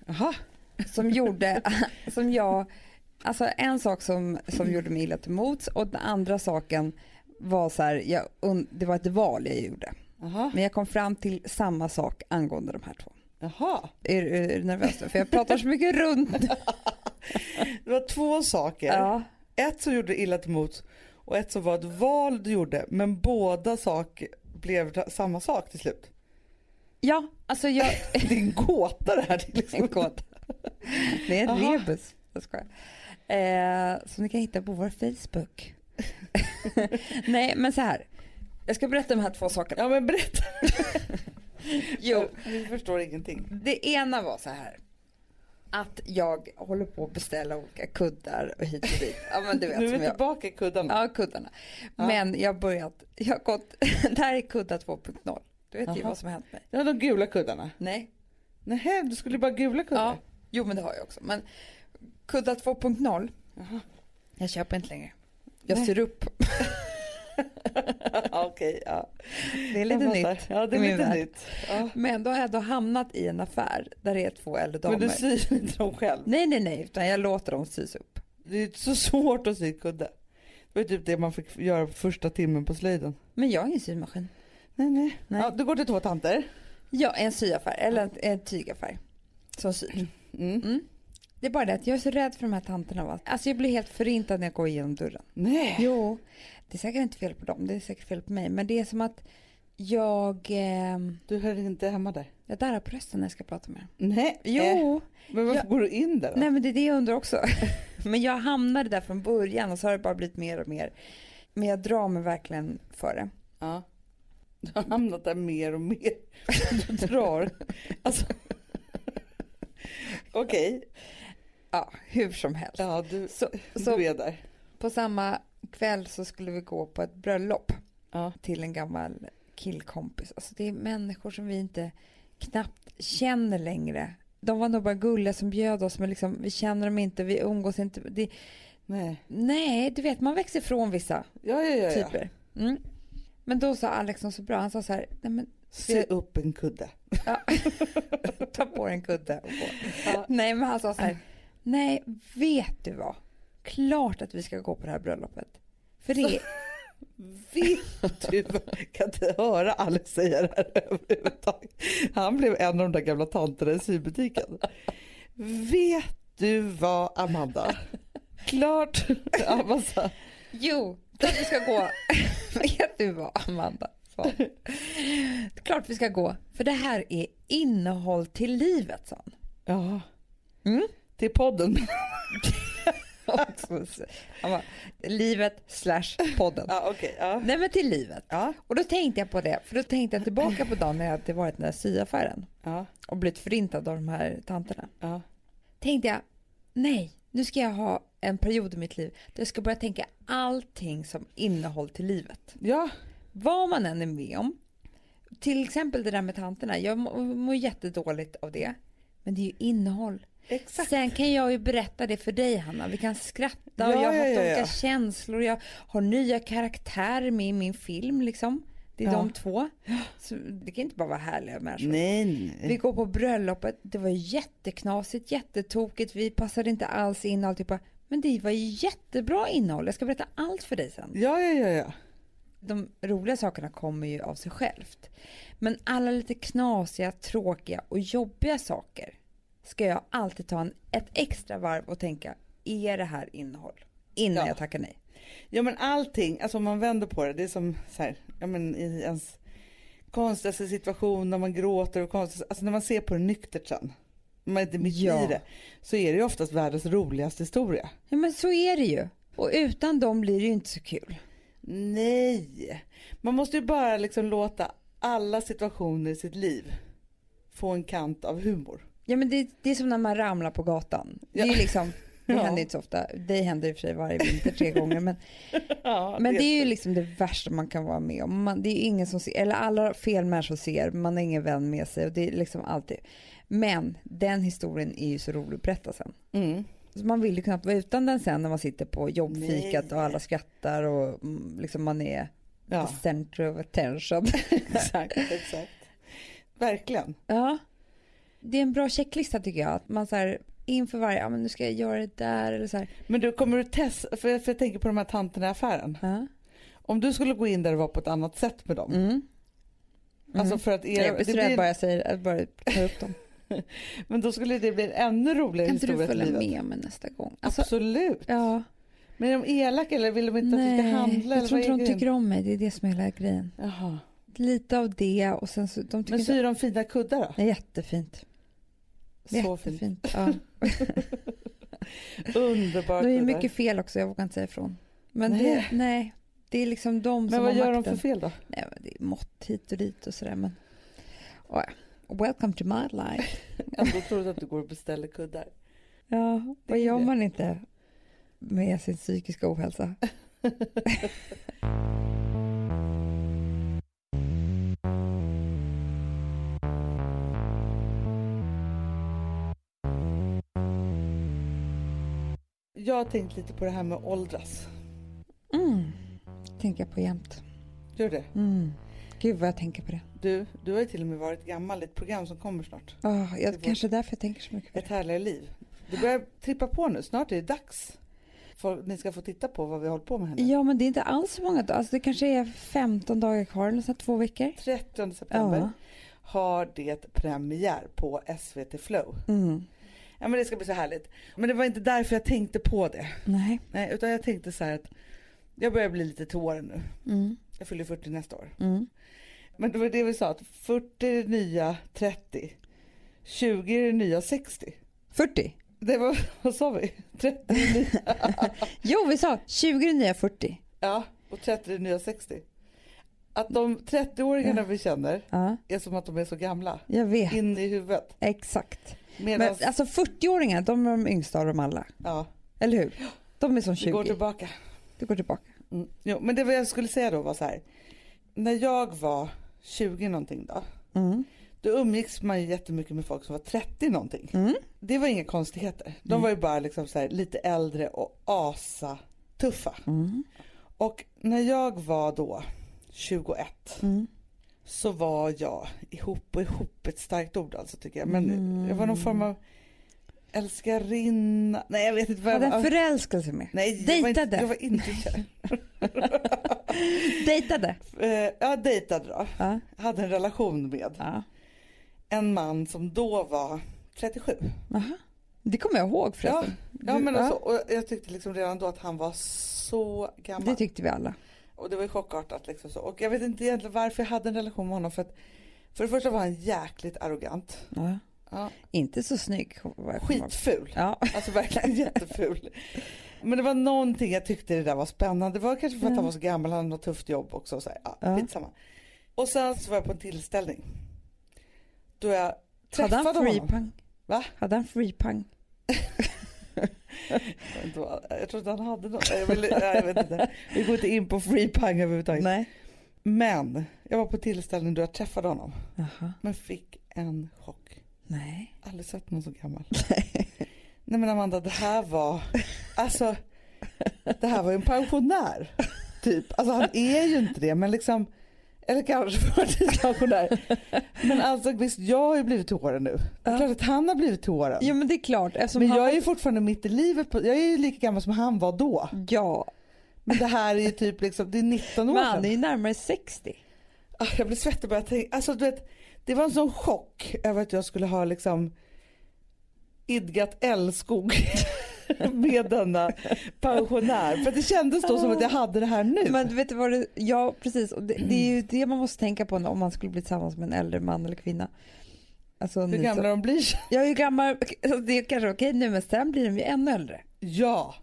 Jaha.
Som gjorde, som jag, alltså en sak som, som gjorde mig illa till mots och den andra saken var så här, jag, det var ett val jag gjorde.
Jaha.
Men jag kom fram till samma sak angående de här två.
Jaha.
Är, är du nervös? För jag pratar så mycket runt.
Det var två saker.
Ja.
Ett som gjorde illa till mots och ett som var ett val du gjorde. Men båda sak blev samma sak till slut.
Ja, alltså jag...
Det är en gåta det här. Det är liksom.
En gåta. Det är en rebus. Jag skojar. Eh, som ni kan hitta på vår Facebook. Nej, men så här. Jag ska berätta de här två sakerna.
Ja men berätta.
Jo,
Vi förstår ingenting.
det ena var så här. Att jag håller på att beställa olika kuddar och hit och dit. Ja, men du vet
Nu är vi tillbaka i kuddarna.
Ja, kuddarna.
Ja.
Men jag har börjat, jag har gått, det här är kudda 2.0. Du vet ju
Jaha.
vad som har hänt mig.
Ja de gula kuddarna.
Nej.
Nej, du skulle bara gula kuddar.
Ja, jo men det har jag också. Men kudda 2.0,
Jaha.
jag köper inte längre. Jag
Nej.
ser upp.
Okej, ja.
Det är lite nytt.
Ja det är lite
värld.
nytt. Ja.
Men då har jag då hamnat i en affär där det är två äldre damer.
Men du syr inte dem själv.
Nej, nej, nej, utan jag låter dem sys upp.
Det är så svårt att sy kudde. Det var typ det man fick göra första timmen på slöjden.
Men jag har ingen symaskin.
Nej, nej.
Nej.
Ja, du går till två tanter.
Ja, en syaffär eller en, tygaffär som syr.
Mm.
Mm. Det är bara det att jag är så rädd för de här tanterna. Va? Alltså jag blir helt förintad när jag går igenom dörren.
Nej.
Jo, det är säkert inte fel på dem, det är säkert fel på mig. Men det är som att jag, eh,
Du hör inte hemma där.
jag darrar på rösten när jag ska prata med dem.
Nej.
Jo,
Eh, men varför
Ja.
går du in där då?
nej men det är det jag undrar också. men jag hamnade där från början och så har det bara blivit mer och mer. Men jag drar mig verkligen för det.
Ja. Du har hamnat där mer och mer. Du drar. Alltså. Okej.
Ja, hur som helst.
Ja, du,
Så, så
du är där.
på samma kväll så skulle vi gå på ett bröllop
Ja.
till en gammal killkompis. Alltså det är människor som vi inte knappt känner längre. De var nog bara gulliga som bjöd oss men liksom, vi känner dem inte, vi umgås inte. Det,
Nej.
nej, du vet man växer ifrån vissa
Ja, ja, ja. ja.
typer. Mm. Men då sa Alex något så bra, han sa så här, nej men
Se upp en kudde.
ja. ta på en kudde och gå.
Ja.
Nej men han sa så här, nej, vet du vad? Klart att vi ska gå på det här bröllopet. För det är,
Vet du, kan inte höra Alex säga det här överhuvudtaget. Han blev en av de där gamla tanterna i sybutiken. Vet du vad Amanda? Klart, Amanda.
jo, klart vi ska gå. vet du vad Amanda sa? Klart vi ska gå. För det här är innehåll till livet, sa han.
Ja,
Mm.
till podden.
Bara, livet slash podden.
Ja, okej. ja.
Nej men till livet.
Ja,
Och då tänkte jag på det, för då tänkte jag tillbaka på dagen när jag hade varit i den där syaffären
ja,
och blivit förintad av de här tanterna.
ja.
Tänkte jag, nej, nu ska jag ha en period i mitt liv där jag ska börja tänka allting som innehåll till livet.
Ja,
Vad man än är med om. Till exempel det där med tanterna, jag mår, jättedåligt av det. Men det är ju innehåll.
exakt.
Sen kan jag ju berätta det för dig Hanna. Vi kan skratta och
Ja,
jag har haft
ja,
olika
ja.
känslor. Jag har nya karaktärer med i min film liksom. Det är
Ja.
de två. Så det kan inte bara vara härliga människor.
Nej,
Vi
nej.
går på bröllopet. Det var jätteknasigt, jättetokigt. Vi passade inte alls in alltihopa. Men det var ju jättebra innehåll. Jag ska berätta allt för dig sen.
Ja, ja, ja, ja.
De roliga sakerna kommer ju av sig självt. Men alla lite knasiga, tråkiga och jobbiga saker ska jag alltid ta en, ett extra varv och tänka, är det här innehåll? Innan
Ja.
jag tackar nej.
Ja men allting, alltså om man vänder på det, det är som så här, ja men i ens konstigaste situation när man gråter och konstigt, alltså när man ser på det nyktert sen, man inte är mitt
Ja.
i det, så är det ju oftast världens roligaste historia.
Ja men så är det ju. Och utan dem blir det ju inte så kul.
Nej, man måste ju bara liksom låta alla situationer i sitt liv få en kant av humor.
Ja men det, det är som när man ramlar på gatan. Det är
Ja.
liksom, det
Ja.
händer inte så ofta. Det händer i och för sig varje vinter tre gånger. Men,
Ja,
men det är ju liksom det värsta man kan vara med om. Man, det är ingen som ser, eller alla fel människor ser, man har ingen vän med sig och det är liksom alltid. Men den historien är ju så rolig att berätta sen.
Mm.
Så man vill ju knappt vara utan den sen när man sitter på jobbfikat
Nej.
och alla skrattar och mm, liksom man är
Ja,
the center of attention.
exakt, exakt. Verkligen.
ja. Det är en bra checklista tycker jag. Att man så här, inför varje, ja men nu ska jag göra det där eller så här.
Men du, kommer du testa, för jag, tänker på de här tanterna i affären.
Ja.
Om du skulle gå in där och vara på ett annat sätt med dem.
Mm.
Alltså för att er,
jag blir så rädd bara jag säger, jag bara tar upp dem.
Men då skulle det bli en ännu roligare
Kan inte du
historia till
följa med mig nästa gång? Alltså,
Absolut.
ja.
Men är de elaka eller vill de inte att du
Nej,
ska handla?
jag tror inte de
grejen?
tycker om mig. Det är det som är hela grejen.
Jaha.
Lite av det och sen så, de tycker
Men
inte...
syr de fina kuddar då?
Jättefint.
Så fint.
Jättefint. Ja.
Underbart.
Det är mycket fel också, jag vågar inte säga ifrån. Men
Nej.
det, nej, det är liksom de som
Men vad
har
gör de för fel då?
Nej, men det är mått hit och dit och sådär. Men... Oh, ja. Welcome to my life.
Ändå tror du att du går och beställer kuddar.
Ja, vad gör
det.
man inte med sin psykiska ohälsa?
Jag har tänkt lite på det här med åldras.
Mm. tänker jag på jämt.
Gör det?
Mm. Gud vad jag tänker på det.
Du, du har ju till och med varit gammal i ett program som kommer snart.
Oh,
Det
jag, kanske därför jag tänker så mycket på
Ett
det.
härligare liv. Det börjar trippa på nu. Snart är det dags. För ni ska få titta på vad vi håller på med henne.
Ja, men det är inte alls så många dagar. Alltså, det kanske är 15 dagar kvar, eller så två veckor.
30 september
Ja.
har det premiär på SVT Flow.
Mm.
Ja men det ska bli så härligt. Men det var inte därför jag tänkte på det.
Nej.
Nej, utan jag tänkte så här att jag börjar bli lite till åren nu.
Mm.
Jag fyller 40 nästa år.
Mm.
Men det var det vi sa, att 40 är det nya 30. 20 är det nya 60.
40?
Det var, vad sa vi? 30 är det nya.
Jo, vi sa 20 är nya 40.
Ja, och 30 är det nya 60. Att de 30-åringarna vi känner
Ja,
är som att de är så gamla.
jag vet.
In i huvudet.
Exakt.
Medan,
Men alltså 40-åringar, de är de yngsta av dem alla.
ja,
Eller hur? De är som
vi
20.
går tillbaka.
Det går tillbaka.
Mm. Jo, men det jag skulle säga då var så här. När jag var 20 någonting då.
Mm.
Då umgicks man ju jättemycket med folk som var 30 någonting.
Mm.
Det var inga konstigheter. De
Mm.
var ju bara liksom så här, lite äldre och asa tuffa.
Mm.
Och när jag var då 21
Mm.
så var jag ihop och ihop ett starkt ord alltså tycker jag. Men jag var någon form av älskarinna. Nej jag vet inte vad jag
Hade en förälskelse med.
Nej, jag var inte,
Dejtade.
jag var inte kär.
Dejtade.
Eh, Jag dejtade då.
Ja.
Hade en relation med
Ja.
en man som då var 37.
Aha. Det kommer jag ihåg förresten.
Ja
Du-
men alltså, och jag tyckte liksom redan då att han var så gammal.
Det tyckte vi alla.
Och det var ju chockartat liksom så. Och jag vet inte egentligen varför jag hade en relation med honom för att för det första var han jäkligt arrogant.
Ja.
Ja,
Inte så snygg.
skitful.
Ja.
Alltså verkligen jätteful. Men det var någonting jag tyckte det där var spännande. Det var kanske för att han var så gammal, han hade något tufft jobb också. Så här, ja,
Ja.
Skitsamma. Och sen så var jag på en tillställning. Då jag
Hade
träffade
han free
honom.
pang?
Va?
Hade han free pang?
Jag tror inte han hade något. Jag, vill, jag vet inte. Vi går inte in på free pang överhuvudtaget.
Nej.
Men jag var på tillställning då jag träffade honom.
Jaha.
Men fick en chock.
Nej.
Aldrig sett någon så gammal. Nej men Amanda det här var, alltså det här var ju en pensionär. Typ, alltså han är ju inte det men liksom, eller kanske förtidspensionär. Men alltså visst jag har ju blivit till åren nu. Det är klart att han har blivit till åren.
Ja men det är klart.
Men
han
jag är
var-
ju fortfarande mitt i livet, på, jag är ju lika gammal som han var då.
Ja,
Men det här är ju typ liksom, det är 19 år
men han är
sedan.
ju närmare 60.
Ah, Jag blir svettig bara jag tänker, alltså du vet, det var en sån chock över att jag skulle ha liksom idgat älskog med denna pensionär. För det kändes då som att jag hade det här nu.
Men du vet vad det, ja precis, det, det är ju det man måste tänka på om man skulle bli tillsammans med en äldre man eller kvinna. Alltså,
Hur gamla
så-
de blir.
Jag är ju gammal, alltså, det är kanske okej nu men sen blir de ju ännu äldre.
Ja.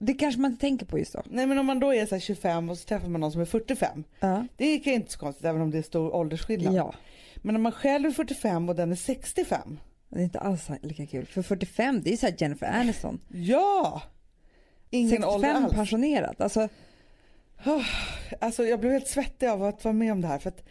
Det kanske man inte tänker på just då.
Nej men om man då är så här 25 och så träffar man någon som är 45.
Ja.
Det är inte så konstigt även om det är stor åldersskillnad.
ja.
Men om man själv är 45 och den är 65.
Det är inte alls lika kul. För 45 det är ju såhär Jennifer Aniston.
Ja. Ingen ålder
65
alls.
pensionerad. Alltså,
Alltså jag blev helt svettig av att vara med om det här. För att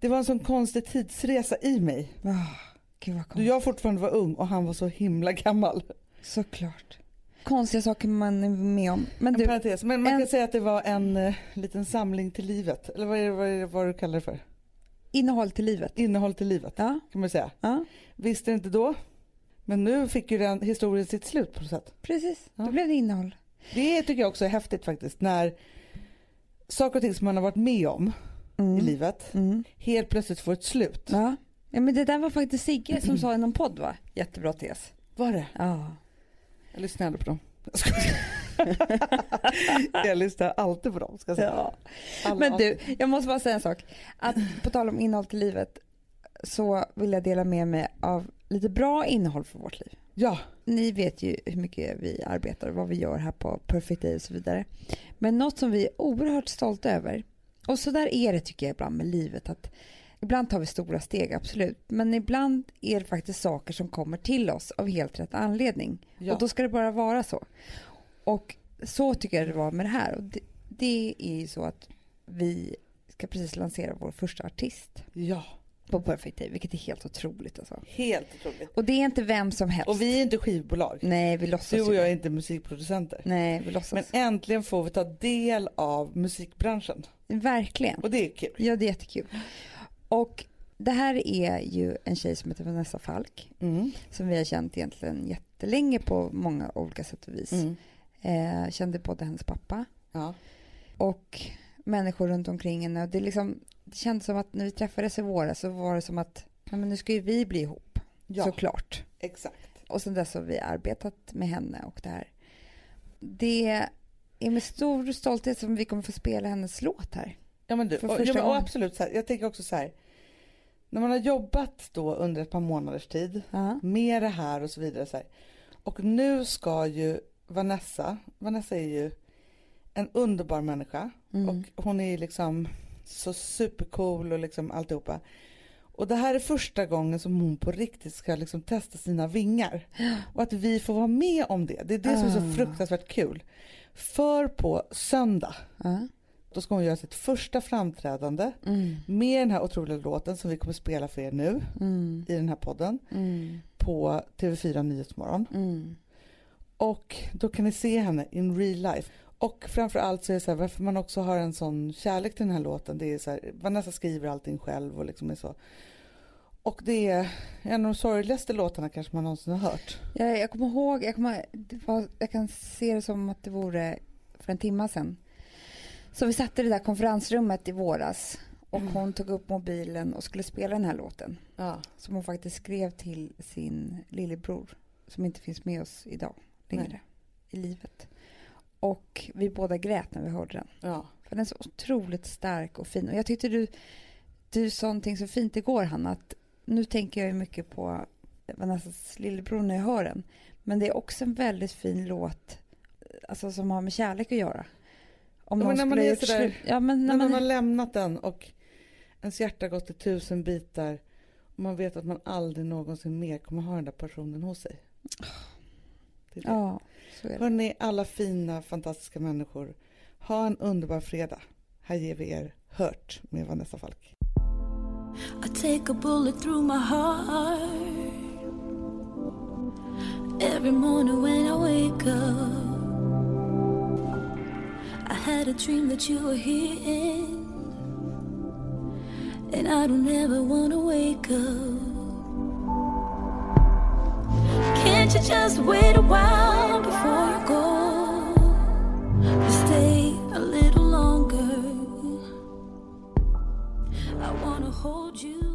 det var en sån konstig tidsresa i mig.
ah, gud vad konstigt.
jag fortfarande var ung och han var så himla gammal.
Såklart. Konstiga saker man är med om. Men
En
du,
parentes. Men man
en-
kan säga att det var en eh, liten samling till livet. Eller vad är det, vad, är det, vad du kallar det för?
Innehåll till livet.
Innehåll till livet
Ja,
kan man säga.
ja
Visste inte då. Men nu fick ju den historien sitt slut på något sätt.
precis.
Ja.
Då blev det innehåll.
Det tycker jag också är häftigt faktiskt. När saker och ting som man har varit med om
Mm.
i livet
Mm.
helt plötsligt får ett slut.
Ja. ja, men det där var faktiskt Sigge som sa i någon podd va? Jättebra tes.
Var det?
Ja.
Jag lyssnar aldrig på dem. Jag lyssnar alltid på dem ska jag säga.
ja.
Alla
Men du, jag måste bara säga en sak. Att på tal om innehåll till livet så vill jag dela med mig av lite bra innehåll för vårt liv.
Ja,
Ni vet ju hur mycket vi arbetar och vad vi gör här på Perfect Day och så vidare. Men något som vi är oerhört stolta över och så där är det tycker jag ibland med livet att ibland tar vi stora steg absolut men ibland är det faktiskt saker som kommer till oss av helt rätt anledning
ja.
och då ska det bara vara så. Och så tycker jag det var med det här och det, det är ju så att vi ska precis lansera vår första artist
ja.
på Perfect Day vilket är helt otroligt alltså.
helt otroligt.
Och det är inte vem som helst.
Och vi är inte skivbolag.
Nej vi låtsas
Du och
ju
jag är inte musikproducenter.
Nej vi låtsas.
Men äntligen får vi ta del av musikbranschen.
Verkligen.
Och det är kul.
Ja, det är jättekul. Och det här är ju en tjej som heter Vanessa Falk
Mm.
som vi har känt egentligen jättelänge på många olika sätt och vis.
Mm.
Eh, kände både hennes pappa
Ja.
och människor runt omkring henne. Och det, liksom, det kändes som att när vi träffades i våras så var det som att ja, men nu ska ju vi bli ihop,
ja,
såklart.
exakt.
Och sen dess har vi arbetat med henne och det här. Det är med stor stolthet som vi kommer få spela hennes låt här.
Ja men du,
För
och, ja, men, och absolut här, jag tänker också så här. När man har jobbat då under ett par månaders tid
Ja.
med det här och så vidare så här. Och nu ska ju Vanessa, Vanessa är ju en underbar människa
Mm.
och hon är liksom så supercool och liksom alltihopa. Och det här är första gången som hon på riktigt ska liksom testa sina vingar. Och att vi får vara med om det. Det är det som är så
Ah.
fruktansvärt kul. För på söndag,
Ja.
då ska hon göra sitt första framträdande
Mm.
med den här otroliga låten som vi kommer spela för er nu
Mm.
i den här podden
Mm.
på TV4 Nyhetsmorgon.
Mm.
Och då kan ni se henne in real life. Och framförallt så är det så här, varför man också har en sån kärlek till den här låten. Det är så här, Vanessa skriver allting själv och liksom är så. Och det är en av de sorgligaste låtarna kanske man någonsin har hört.
Jag, jag kommer ihåg, jag, kommer, var, jag kan se det som att det vore för en timma sedan. Så vi satt i det där konferensrummet i våras och
Mm.
hon tog upp mobilen och skulle spela den här låten.
Ja.
Som hon faktiskt skrev till sin lillebror som inte finns med oss idag längre
Nej.
i livet. Och vi båda grät när vi hörde den.
ja.
För den är så otroligt stark och fin. Och jag tyckte du, du sa någonting så fint igår Hanna, att nu tänker jag ju mycket på Vanessas lillebror när jag hör den. Men det är också en väldigt fin låt alltså, som har med kärlek att göra. Om
Ja,
någon
när man är sådär-
slut- Ja, men när
När man
man,
har lämnat den och ens hjärta gått i tusen bitar och man vet att man aldrig någonsin mer kommer ha den där personen hos sig. Det är det.
Ja, så är det.
Hörni, alla fina, fantastiska människor. Ha en underbar fredag. Här ger vi er Hört med Vanessa Falk.
I take a bullet through my heart every morning when I wake up. I had a dream that you were here, and I don't ever want to wake up. to just wait a while before you go. To stay a little longer. I wanna hold you.